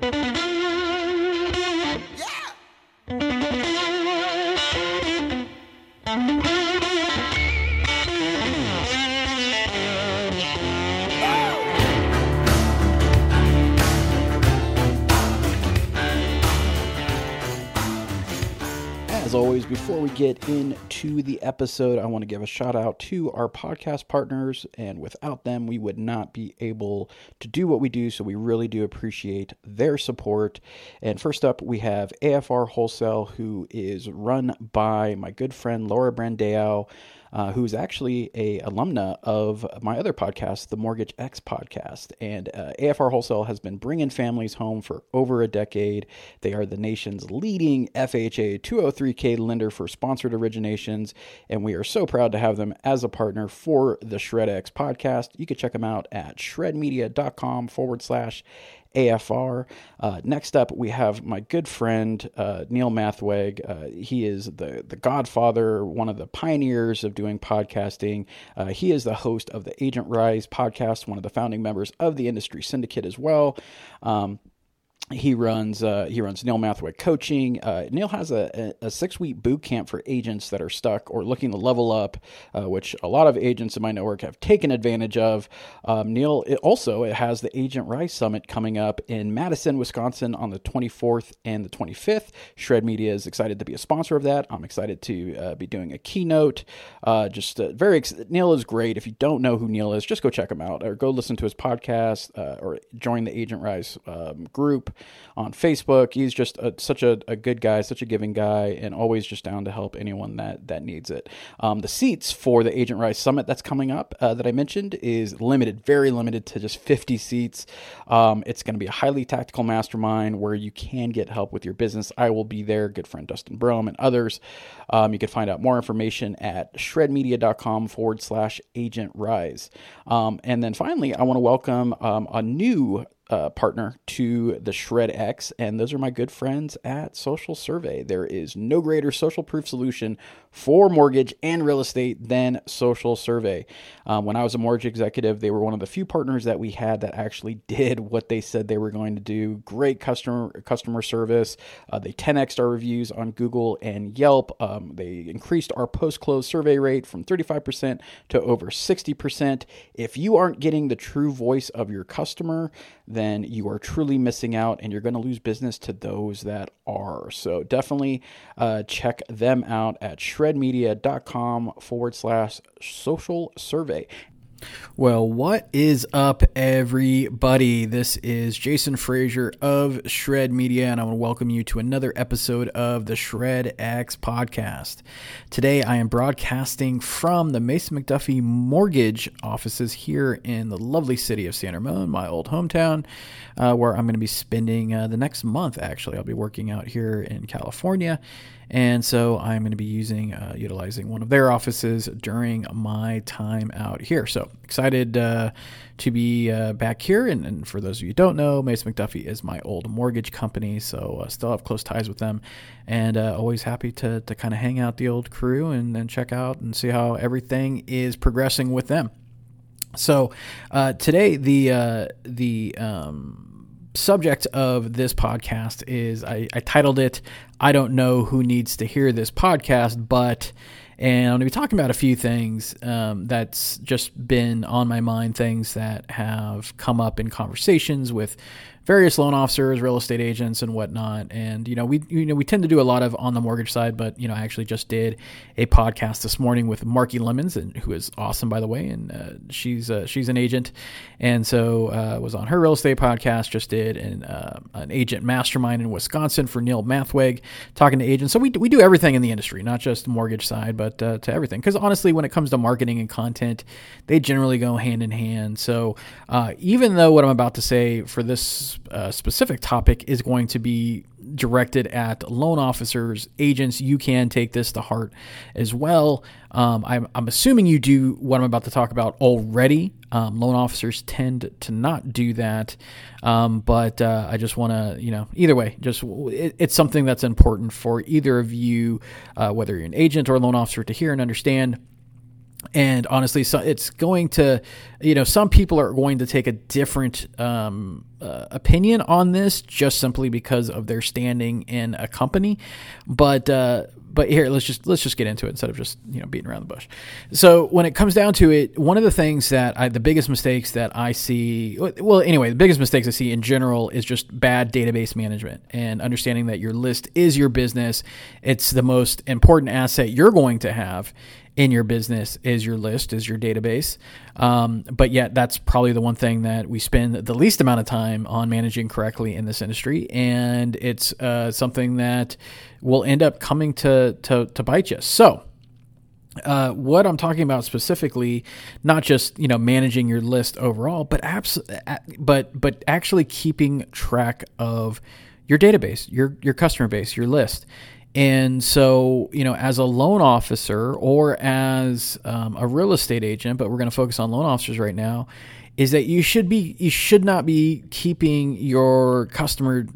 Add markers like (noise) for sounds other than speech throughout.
Thank you. Before we get into the episode, I want to give a shout out to our podcast partners. And without them, we would not be able to do what we do. So we really do appreciate their support. And first up, we have AFR Wholesale, who is run by my good friend Laura Brandao uh, who's actually a alumna of my other podcast, the Mortgage X podcast. And uh, AFR Wholesale has been bringing families home for over a decade. They are the nation's leading FHA 203k lender for sponsored originations, and we are so proud to have them as a partner for the Shred X podcast. You can check them out at shredmedia.com forward slash AFR. Uh, next up, we have my good friend uh, Neil Mathweg. Uh, he is the the godfather, one of the pioneers of doing podcasting. Uh, he is the host of the Agent Rise podcast, one of the founding members of the industry syndicate as well. Um, he runs uh, he runs Neil Mathweg Coaching. Uh, Neil has a, a, six week boot camp for agents that are stuck or looking to level up, uh, which a lot of agents in my network have taken advantage of. Um, Neil it also it has the Agent Rise Summit coming up in Madison, Wisconsin on the 24th and the 25th. Shred Media is excited to be a sponsor of that. I'm excited to uh, be doing a keynote. Uh, just uh, very ex- Neil is great. If you don't know who Neil is, just go check him out or go listen to his podcast or join the Agent Rise um, group on Facebook. He's just a, such a, a, good guy, such a giving guy, and always just down to help anyone that that needs it. Um, the seats for the Agent Rise Summit that's coming up uh, that I mentioned is limited, very limited to just 50 seats. Um, it's going to be a highly tactical mastermind where you can get help with your business. I will be there. Good friend Dustin Brohm and others. Um, you can find out more information at shredmedia.com forward slash agent rise. Um, and then finally, I want to welcome um, a new uh, partner to the Shred X, and those are my good friends at Social Survey. There is no greater social proof solution for mortgage and real estate than Social Survey. Um, when I was a mortgage executive, they were one of the few partners that we had that actually (laughs) did what they said they were going to do. Great customer customer service. Uh, they 10x our reviews on Google and Yelp. Um, they increased our post close survey rate from 35% to over 60%. If you aren't getting the true voice of your customer, then you are truly missing out and you're going to lose business to those that are. So definitely uh, check them out at shredmedia.com forward slash social survey. Well, what is up, everybody? This is Jason Frazier of Shred Media, and I want to welcome you to another episode of the Shred X podcast. Today, I am broadcasting from the Mason McDuffie Mortgage offices here in the lovely city of San Ramon, my old hometown, uh, where I'm going to be spending uh, the next month. Actually, I'll be working out here in California and so I'm going to be using, uh, utilizing one of their offices during my time out here. So excited uh, to be uh, back here. And, and, for those of you who don't know, Mason McDuffie is my old mortgage company. So uh, still have close ties with them and uh, always happy to, to kind of hang out the old crew and, and check out and see how everything is progressing with them. So uh, today, the, the, um, subject of this podcast is I, I, titled it I don't know who needs to hear this podcast, but and I'm going to be talking about a few things um, that's just been on my mind, things that have come up in conversations with various loan officers, real estate agents, and whatnot. And you know, we you know we tend to do a lot of on the mortgage side, but you know, I actually just did a podcast this morning with Marki Lemons, and who is awesome by the way, and uh, she's uh, she's an agent, and so uh, was on her real estate podcast. Just did an uh, an agent mastermind in Wisconsin for Neil Mathweg, talking to agents. So we we do everything in the industry, not just the mortgage side, but uh, to everything. Because honestly, when it comes to marketing and content, they generally go hand in hand. So uh, even though what I'm about to say for this uh, specific topic is going to be directed at loan officers, agents. You can take this to heart as well. Um, I'm, I'm, assuming you do what I'm about to talk about already. Um, loan officers tend to not do that, um, but uh, I just want to, you know, either way, just it, it's something that's important for either of you, uh, whether you're an agent or a loan officer, to hear and understand and honestly, so it's going to, you know, some people are going to take a different um, uh, opinion on this just simply because of their standing in a company. But uh, but here, let's just let's just get into it instead of just you know beating around the bush. So when it comes down to it, one of the things that I, the biggest mistakes that I see, well, anyway, the biggest mistakes I see in general is just bad database management and understanding that your list is your business. It's the most important asset you're going to have in your business is your list, is your database. Um, but yet, that's probably the one thing that we spend the least amount of time on managing correctly in this industry, and it's uh, something that will end up coming to to, to bite you. So. Uh, what I'm talking about specifically, not just you know managing your list overall, but abs- but but actually keeping track of your database, your your customer base, your list, and so, you know, as a loan officer or as um, a real estate agent, but we're going to focus on loan officers right now, is that you should be you should not be keeping your customer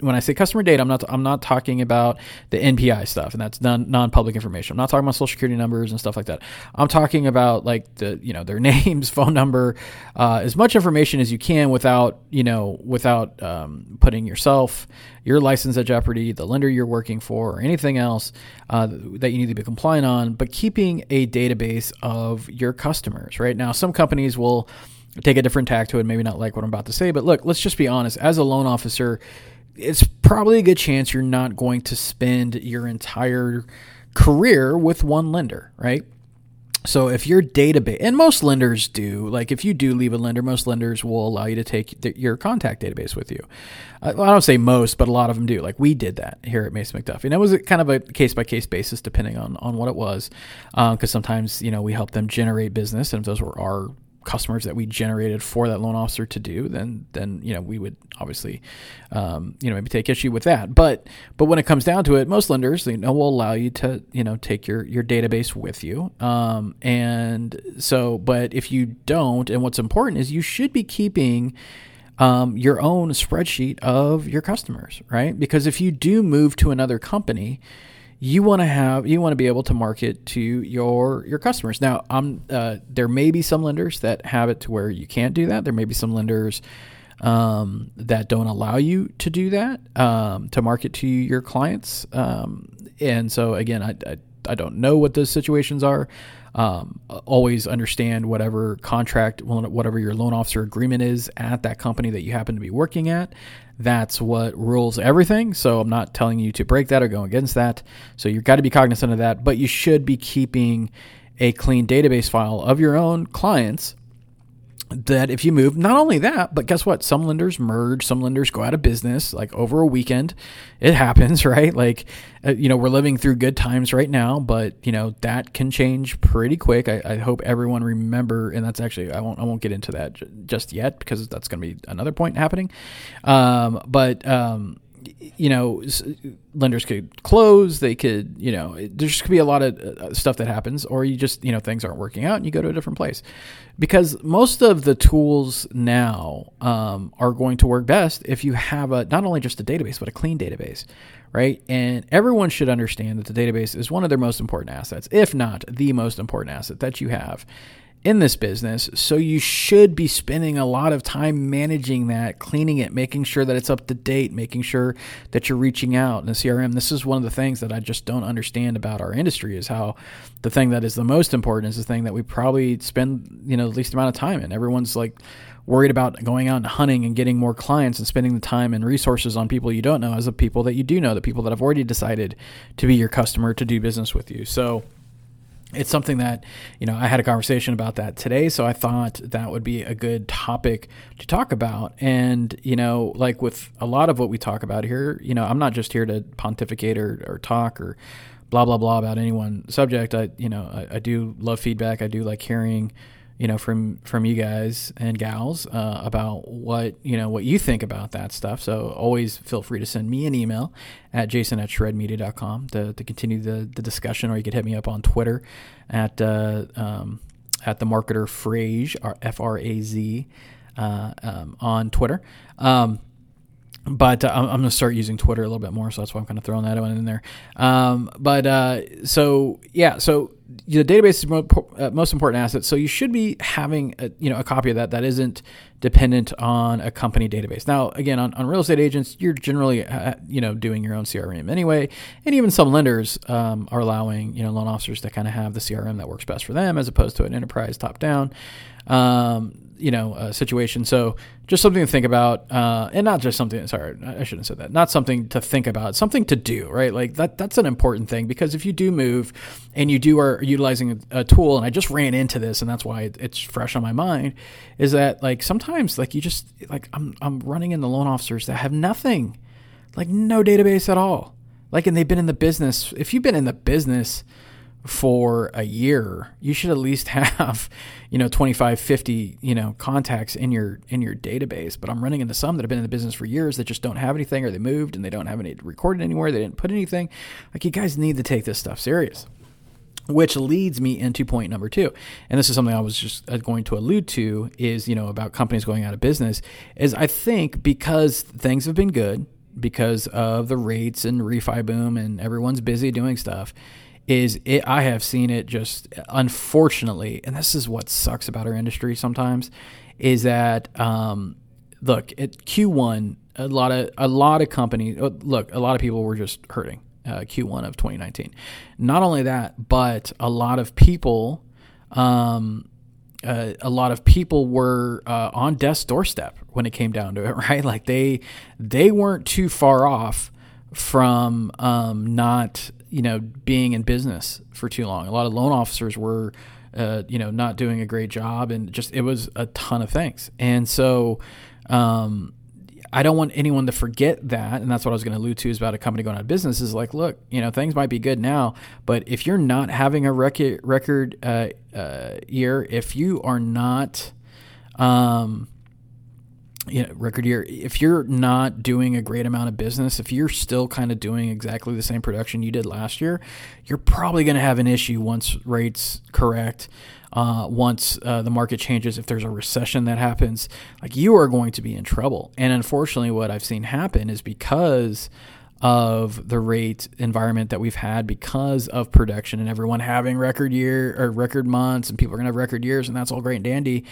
when I say customer data, I'm not I'm not talking about the NPI stuff, and that's non non public information. I'm not talking about social security numbers and stuff like that. I'm talking about like the you know their (laughs) names, phone number, uh, as much information as you can without you know without um, putting yourself, your license at jeopardy, the lender you're working for, or anything else uh, that you need to be compliant on. But keeping a database of your customers. Right now, some companies will take a different tack to it. Maybe not like what I'm about to say, but look, let's just be honest. As a loan officer it's probably a good chance you're not going to spend your entire career with one lender, right? So if your database, and most lenders do, like if you do leave a lender, most lenders will allow you to take the, your contact database with you. Uh, well, I don't say most, but a lot of them do. Like we did that here at Mason McDuffie, and it was kind of a case by case basis depending on on what it was, because um, sometimes you know we help them generate business, and if those were our customers that we generated for that loan officer to do, then then you know we would obviously um, you know maybe take issue with that. But but when it comes down to it, most lenders you know will allow you to you know take your your database with you. Um, and so, but if you don't, and what's important is you should be keeping. Um, your own spreadsheet of your customers, right? Because if you do move to another company, you want to have you want to be able to market to your your customers. Now, I'm uh, there may be some lenders that have it to where you can't do that. There may be some lenders um, that don't allow you to do that um, to market to your clients. Um, and so again, I, I, I don't know what those situations are. Um, always understand whatever contract, whatever your loan officer agreement is at that company that you happen to be working at. That's what rules everything. So I'm not telling you to break that or go against that. So you've got to be cognizant of that, but you should be keeping a clean database file of your own clients that if you move, not only that, but guess what? Some lenders merge, some lenders go out of business like over a weekend. It (laughs) happens, right? Like, uh, you know, we're living through good times right now, but you know that can change pretty quick. I, I hope everyone remember, and that's actually I won't I won't get into that j- just yet because that's going to be another point happening. Um, but um, you know, lenders could close. They could, you know, there just could be a lot of uh, stuff that happens, or you just, you know, things aren't working out and you go to a different place. Because most of the tools now um, are going to work best if you have a not only just a database, but a clean database, right? And everyone should understand that the database is one of their most important assets, if not the most important asset that you have in this business. So you should be spending a lot of time managing that, cleaning it, making sure that it's up to date, making sure that you're reaching out in the CRM. This is one of the things that I just don't understand about our industry is how the thing that is the most important is the thing that we probably spend, you know, the least amount of time in. Everyone's like worried about going out and hunting and getting more clients and spending the time and resources on people you don't know as the people that you do know, the people that have already decided to be your customer to do business with you. So it's something that you know I had a conversation about that today, so I thought that would be a good topic to talk about. And you know, like with a lot of what we talk about here, you know, I'm not just here to pontificate or, or talk or blah blah blah about any one subject. I you know I, I do love feedback. I do like hearing you know from from you guys and gals uh, about what you know what you think about that stuff so always feel free to send me an email at jason at shredmedia.com to, to continue the, the discussion or you could hit me up on twitter at uh, um, at the marketer Fraz, f-r-a-z uh, um, on twitter um, but uh, I'm, going to start using Twitter a little bit more, so that's why I'm kind of throwing that one in there. Um, but uh, so yeah, so the database is uh, most important asset. So you should be having a, you know a copy of that that isn't dependent on a company database. Now, again, on, on real estate agents, you're generally uh, you know doing your own CRM anyway, and even some lenders um, are allowing you know loan officers to kind of have the CRM that works best for them as opposed to an enterprise top down. Um, you know uh, situation. So just something to think about, uh, and not just something. Sorry, I shouldn't have said that. Not something to think about, something to do. Right, like that. That's an important thing because if you do move, and you do are utilizing a, a tool, and I just ran into this, and that's why it's fresh on my mind, is that like sometimes like you just like I'm I'm running into loan officers that have nothing, like no database at all. Like, and they've been in the business. If you've been in the business for a year, you should at least (laughs) have, you know, 25, 50, you know, contacts in your in your database. But I'm running into some that have been in the business for years that just don't have anything or they moved and they don't have any recorded anywhere. They didn't put anything. Like you guys need to take this stuff serious. Which leads me into point number two. And this is something I was just uh, going to allude to is, you know, about companies going out of business is I think because things have been good because of the rates and refi boom and everyone's busy doing stuff is it I have seen it just unfortunately, and this is what sucks about our industry sometimes, is that um, look at Q1 a lot of a lot of companies uh, look a lot of people were just hurting uh, Q1 of 2019. Not only that, but a lot of people. Um, uh, a lot of people were uh, on death's doorstep when it came down to it, (laughs) right? Like they they weren't too far off from um, not you know being in business for too long. A lot of loan officers were uh, you know not doing a great job, and just it was a ton of things. And so um, I don't want anyone to forget that, and that's what I was going to allude to is about a company going out of business. Is like, look, you know, things might be good now, but if you're not having a record record uh, uh, year, if you are not um, you know, record year. If you're not doing a great amount of business, if you're still kind of doing exactly the same production you did last year, you're probably going to have an issue once rates correct. Uh, once uh, the market changes, if there's a recession that happens, like you are going to be in trouble. And unfortunately, what I've seen happen is because of the rate environment that we've had because of production and everyone having record year or record months and people are going to have record years and that's all great and dandy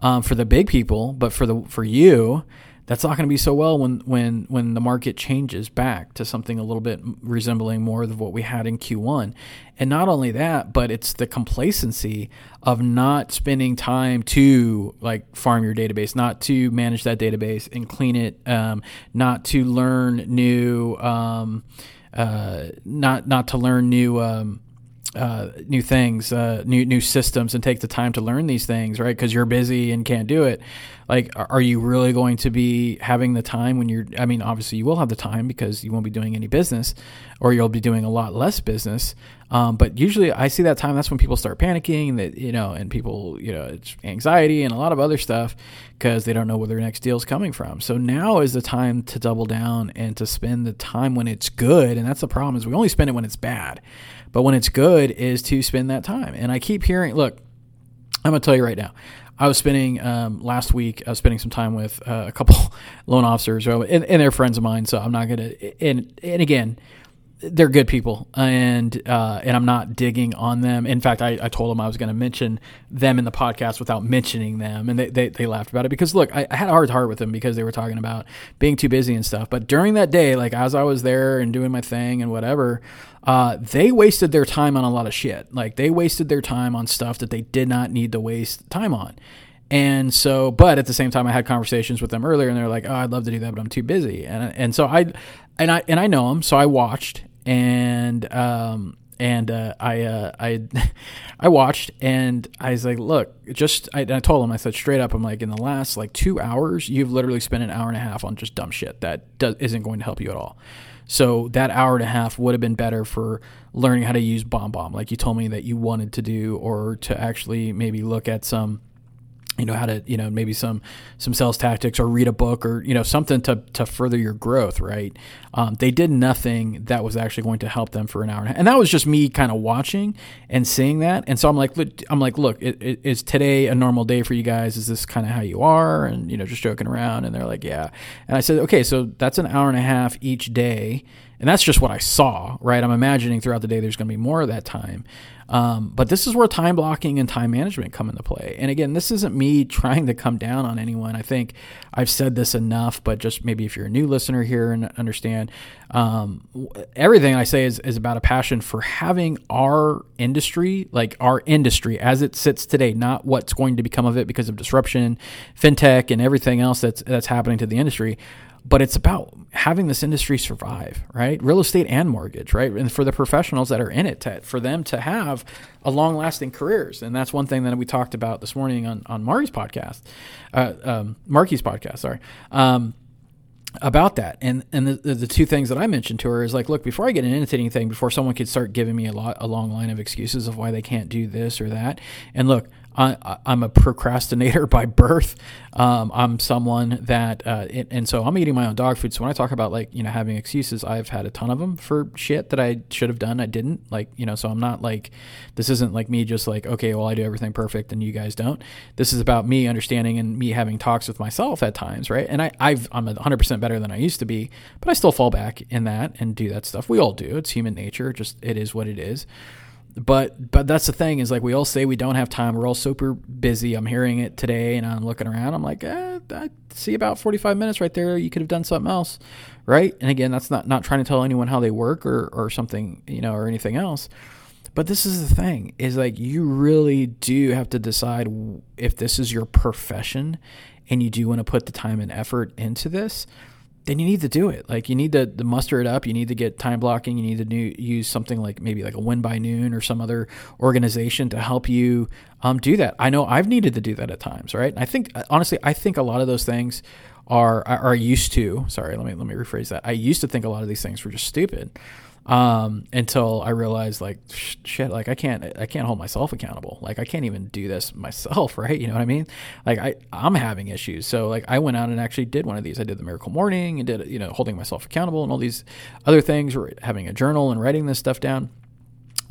um, for the big people but for the for you that's not going to be so well when when when the market changes back to something a little bit resembling more of what we had in Q1. And not only that, but it's the complacency of not spending time to like farm your database, not to manage that database and clean it, um, not to learn new, um, uh, not not to learn new. Um, uh, new things, uh, new new systems, and take the time to learn these things, right? Because you're busy and can't do it. Like, are you really going to be having the time when you're? I mean, obviously you will have the time because you won't be doing any business, or you'll be doing a lot less business. Um, but usually, I see that time. That's when people start panicking. That you know, and people, you know, it's anxiety and a lot of other stuff because they don't know where their next deal is coming from. So now is the time to double down and to spend the time when it's good. And that's the problem is we only spend it when it's bad. But when it's good, is to spend that time. And I keep hearing, look, I'm gonna tell you right now. I was spending um, last week. I was spending some time with uh, a couple (laughs) loan officers, and, and they're friends of mine. So I'm not gonna. And and again, they're good people, and uh, and I'm not digging on them. In fact, I, I told them I was going to mention them in the podcast without mentioning them, and they, they, they laughed about it because look, I, I, had a hard heart with them because they were talking about being too busy and stuff. But during that day, like as I was there and doing my thing and whatever, uh, they wasted their time on a lot of shit. Like they wasted their time on stuff that they did not need to waste time on. And so, but at the same time, I had conversations with them earlier, and they're like, "Oh, I'd love to do that, but I'm too busy." And and so I, and I and I know them, so I watched, and um, and uh, I uh, I (laughs) I watched and I was like, look, just I, I, told him I said straight up, I'm like, in the last like two hours, you've literally spent an hour and a half on just dumb shit that does, isn't going to help you at all. So that hour and a half would have been better for learning how to use BombBomb, like you told me that you wanted to do, or to actually maybe look at some you know how to you know maybe some some sales tactics or read a book or you know something to, to further your growth right? Um, they did nothing that was actually going to help them for an hour and, a half. and that was just me kind of watching and seeing that. And so i'm like i'm like look it, it, is today a normal day for you guys? Is this kind of how you are? And you know just joking around. And they're like yeah. And i said okay so that's an hour and a half each day And that's just what I saw, right? I'm imagining throughout the day there's going to be more of that time. Um, but this is where time blocking and time management come into play. And again, this isn't me (laughs) trying to come down on anyone. I think I've said this enough, but just maybe if you're a new listener here and understand, um, everything I say is, is about a passion for having our industry, like our industry as it sits today, not what's going to become of it because of disruption, fintech, and everything else that's that's happening to the industry but it's about having this industry survive, right? Real estate and mortgage, right? And for the professionals that are in it, to, for them to have a long lasting careers. And that's one thing that we talked about this morning on, on Marty's podcast, uh, um, Marki's podcast, sorry. Um, about that. And and the, the two things that I mentioned to her is like, look, before I get into anything, before someone could start giving me a lot a long line of excuses of why they can't do this or that, and look, I, am a procrastinator (laughs) by birth. Um, I'm someone that, uh, it, and so I'm eating my own dog food. So when I talk about like, you know, having excuses, I've had a ton of them for shit that I should have done. I didn't like, you know, so I'm not like, this isn't like me just like, okay, well, I do everything perfect and you guys don't. This is about me understanding and me having talks with myself at times. Right. And I, I've, I'm 100% better than I used to be, but I still fall back in that and do that stuff. We all do. It's human nature. Just, it is what it is but but that's the thing is like we all say we don't have time. We're all super busy. I'm hearing it today, and I'm looking around. I'm like, eh, I see about 45 minutes right there. You could have done something else, right? And again, that's not not trying to tell anyone how they work or or something, you know, or anything else. But this is the thing is like you really do have to decide if this is your profession and you do want to put the time and effort into this then you need to do it. Like you need to, to, muster it up. You need to get time blocking. You need to use something like maybe like a Win by Noon or some other organization to help you um, do that. I know I've needed to do that at times, right? I think honestly, I think a lot of those things are are used to. Sorry, let me let me rephrase that. I used to think a lot of these things were just stupid um, until I realized like shit, like I can't I can't hold myself accountable. Like I can't even do this myself, (laughs) right? You know what I mean? Like I I'm having issues. So like I went out and actually did one of these. I did the miracle morning and did you know holding myself accountable and all these other things, having a journal and writing this stuff down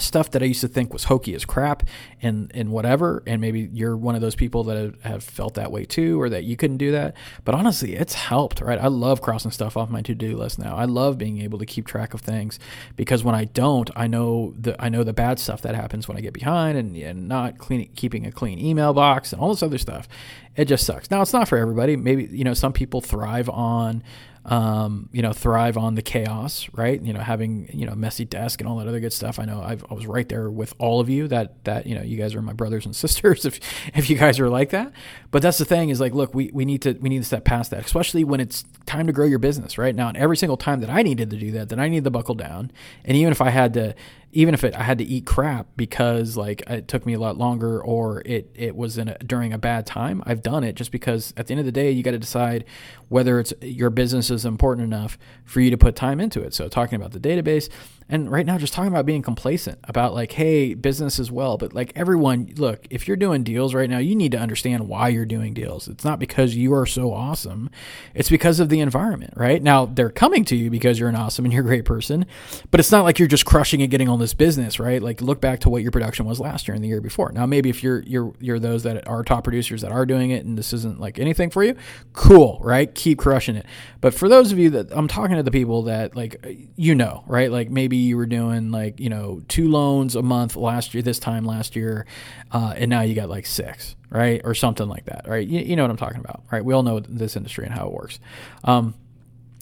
stuff that I used to think was hokey as crap and and whatever. And maybe you're one of those people that have, felt that way too or that you couldn't do that. But honestly it's helped right? I love crossing stuff off my to-do list now. I love being able to keep track of things because when I don't I know the I know the bad stuff that happens when I get behind and, and not cleaning keeping a clean email box and all this other stuff it just sucks now it's not for everybody maybe you know some people thrive on um, you know, thrive on the chaos, right? You know, having you know messy desk and all that other good stuff. I know I've, i was right there with all of you. That that you know, you guys are my brothers and (laughs) sisters. If if you guys are like that, but that's the thing is like, look, we, we need to we need to step past that, especially when it's time to grow your business, right? Now, and every single time that I needed to do that, then I needed to buckle down, and even if I had to even if it I had to eat crap because like it took me a lot longer or it it was in a, during a bad time, I've done it just because at the end of the day you got to decide whether it's your business is important enough for you to put time into it. So talking about the database, and right now just talking about being complacent about like hey business as well but like everyone look if you're doing deals right now you need to understand why you're doing deals. It's not because you are so awesome. It's because of the environment right? Now they're coming to you because you're an awesome and you're a great person but it's not like you're just crushing it getting on this business right? Like look back to what your production was last year and the year before. Now maybe if you're you're you're those that are top producers that are doing it and this isn't like anything for you cool right? Keep crushing it. But for those of you that I'm talking to the people that like you know right? Like maybe you were doing like you know two loans a month last year this time last year uh, and now you got like six right or something like that right? You, you, know what i'm talking about right? We all know this industry and how it works. Um,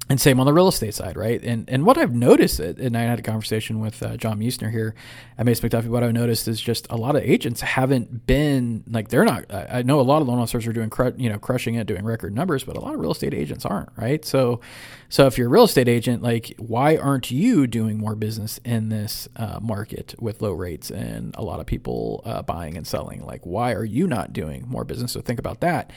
and same on the real estate side, right? And and what I've noticed, and I had a conversation with uh, John Muessner here at Mason McDuffie. What I've noticed is just a lot of agents haven't been like they're not. I know a lot of loan officers are doing you know crushing it, doing record numbers, but a lot of real estate agents aren't, right? So, so if you're a real estate agent, like why aren't you doing more business in this uh, market with low rates and a lot of people uh, buying and selling? Like why are you not doing more business? So think about that.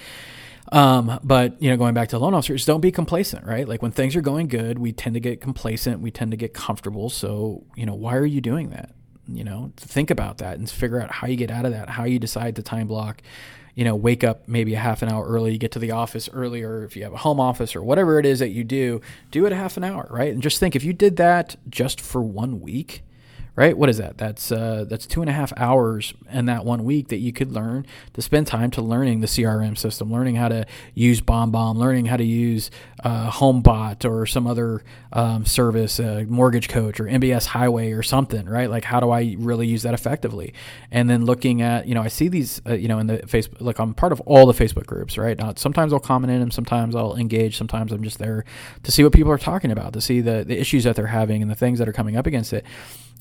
Um, but you know, going back to loan officers, don't be complacent, right? Like when things are going good, we tend to get complacent, we tend to get comfortable. So, you know, why are you doing that? You know, think about that and figure out how you get out of that, how you decide to time block. You know, wake up maybe a half an hour early, get to the office earlier. If you have a home office or whatever it is that you do, do it a half an hour, right? And just think if you did that just for one week, right? What is that? That's uh, that's two and a half hours in that one week that you could learn to spend time to learning the CRM system, learning how to use BombBomb, learning how to use uh, HomeBot or some other um, service, uh, Mortgage Coach or MBS Highway or something, right? Like how do I really use that effectively? And then looking at, you know, I see these, uh, you know, in the Facebook, like I'm part of all the Facebook groups, right? Now, sometimes I'll comment in them, sometimes I'll engage, sometimes I'm just there to see what people are talking about, to see the, the issues that they're having and the things that are coming up against it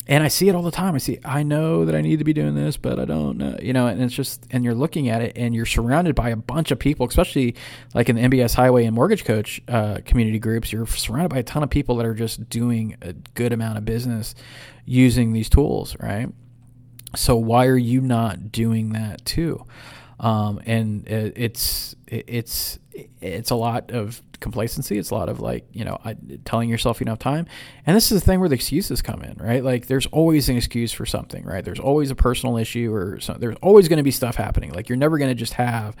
and I see it all the time. I see, I know that I need to be doing this, but I don't know, you know, and it's just, and you're looking at it and you're surrounded by a bunch of people, especially like in the MBS Highway and Mortgage Coach uh, community groups. You're surrounded by a ton of people that are just doing a good amount of business using these tools, right? So why are you not doing that too? Um, and it, it's, it's, it's a lot of complacency. It's a lot of like, you know, telling yourself you don't have time. And this is the thing where the excuses come in, right? Like there's always an excuse for something, right? There's always a personal issue or. There's always going to be stuff happening. Like you're never going to just have,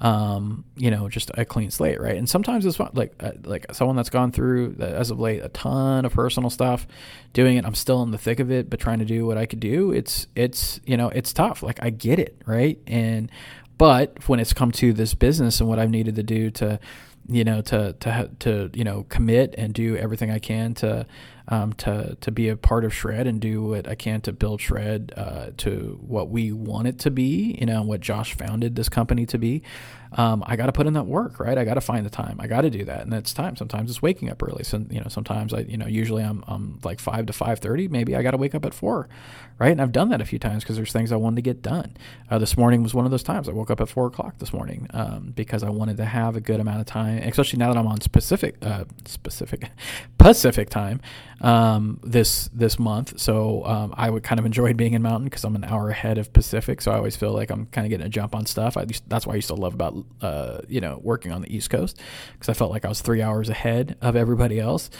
um, you know, just a clean slate, right? And sometimes it's like, uh, like someone that's gone through as of late a ton of personal stuff, doing it. I'm still in the thick of it, but trying to do what I could do. It's, it's, you know, it's tough. Like I get it, right? And but when it's come to this business and what I've needed to do to you know to to to you know commit and do everything I can to um, to to be a part of Shred and do what I can to build Shred uh, to what we want it to be, you know, what Josh founded this company to be. Um, I got to put in that work, right? I got to find the time. I got to do that, and that's time. Sometimes it's waking up early. So you know, sometimes I, you know, usually I'm, I'm like five to five thirty. Maybe I got to wake up at four, right? And I've done that a few times because there's things I wanted to get done. Uh, this morning was one of those times. I woke up at four o'clock this morning um, because I wanted to have a good amount of time, especially now that I'm on specific, uh, specific, (laughs) Pacific time um, this this month. So um, I would kind of enjoy being in Mountain because I'm an hour ahead of Pacific. So I always feel like I'm kind of getting a jump on stuff. I, that's why I used to love about uh, you know working on the East Coast because I felt like I was three hours ahead of everybody else.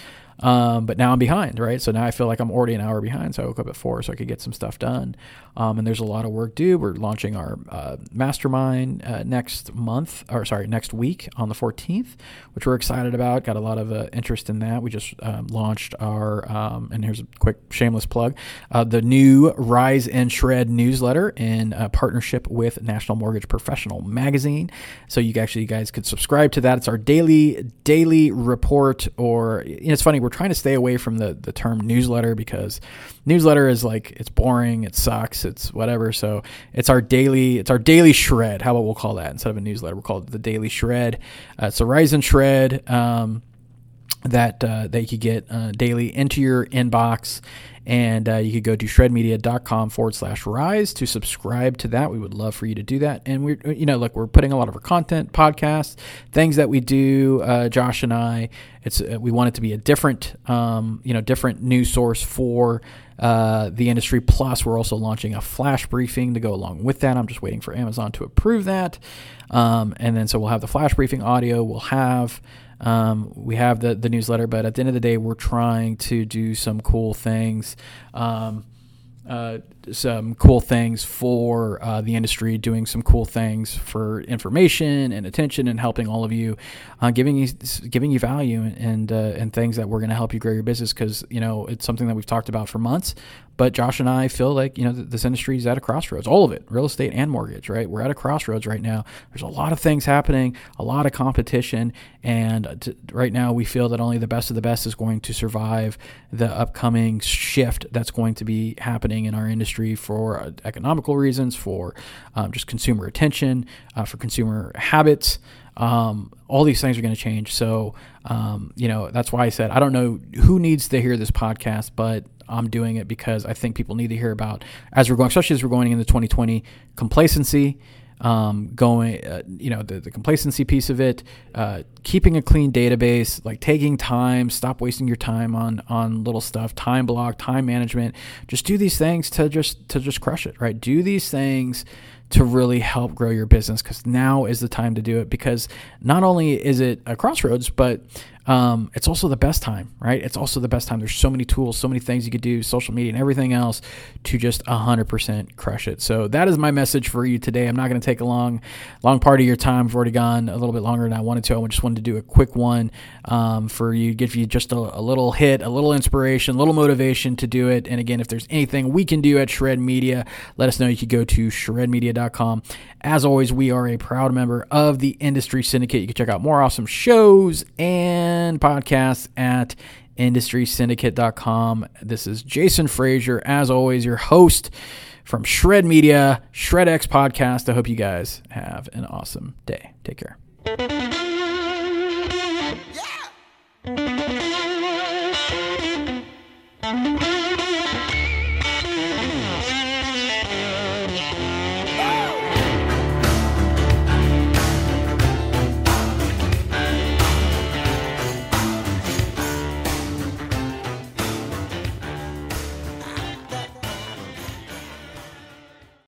Um, but now I'm behind, right? So now I feel like I'm already an hour behind. So I woke up at four so I could get some stuff done. Um, and there's a lot of work due. We're launching our uh, mastermind uh, next month, or sorry, next week on the 14th, which we're excited about. Got a lot of uh, interest in that. We just um, launched our, um, and here's a quick shameless plug, uh, the new Rise and Shred newsletter in partnership with National Mortgage Professional Magazine. So you actually you guys could subscribe to that. It's our daily daily report, or it's funny we're trying to stay away from the the term newsletter because newsletter is like it's boring, it sucks, it's whatever. So it's our daily it's our daily shred. How about we'll call that instead of a newsletter, we'll call it the daily shred. Uh, it's a Rise and Shred. Um, that uh, that you could get uh, daily into your inbox and uh, you could go to shredmedia.com forward slash rise to subscribe to that. We would love for you to do that. And we're, you know, look, we're putting a lot of our content, podcasts, things that we do, uh, Josh and I. It's uh, we want it to be a different, um, you know, different news source for uh, the industry. Plus, we're also launching a flash briefing to go along with that. I'm just waiting for Amazon to approve that. Um, and then so we'll have the flash briefing audio. We'll have um, we have the the newsletter, but at the end of the day, we're trying to do some cool things. Um, uh, some cool things for uh, the industry, doing some cool things for information and attention, and helping all of you, uh, giving you giving you value and uh, and things that we're going to help you grow your business because you know it's something that we've talked about for months, but Josh and I feel like, you know, this industry is at a crossroads, all of it, real estate and mortgage, right? We're at a crossroads right now. There's a lot of things happening, a lot of competition. And to, right now, we feel that only the best of the best is going to survive the upcoming shift that's going to be happening in our industry for uh, economical reasons, for um, just consumer attention, uh, for consumer habits. Um, all these things are going to change. So, um, you know, that's why I said I don't know who needs to hear this podcast, but I'm doing it because I think people need to hear about as we're going, especially as we're going into 2020, complacency. Um, going, uh, you know, the, the complacency piece of it, uh, keeping a clean database, like taking time, stop wasting your time on on little stuff, time block, time management. Just do these things to just to just crush it, right? Do these things to really help grow your business because now is the time to do it because not only is it a crossroads, but um, it's also the best time, right? It's also the best time. There's so many tools, so many things you could do, social media and everything else to just 100% crush it. So that is my message for you today. I'm not going to take a long, long part of your time. I've already gone a little bit longer than I wanted to. I just wanted to do a quick one um, for you, give you just a, a little hit, a little inspiration, a little motivation to do it. And again, if there's anything we can do at Shred Media, let us know. You can go to shredmedia.com. As always, we are a proud member of the Industry Syndicate. You can check out more awesome shows and and podcasts at industrysyndicate.com. This is Jason Frazier, as always, your host from Shred Media, Shred X Podcast. I hope you guys have an awesome day. Take care. Yeah.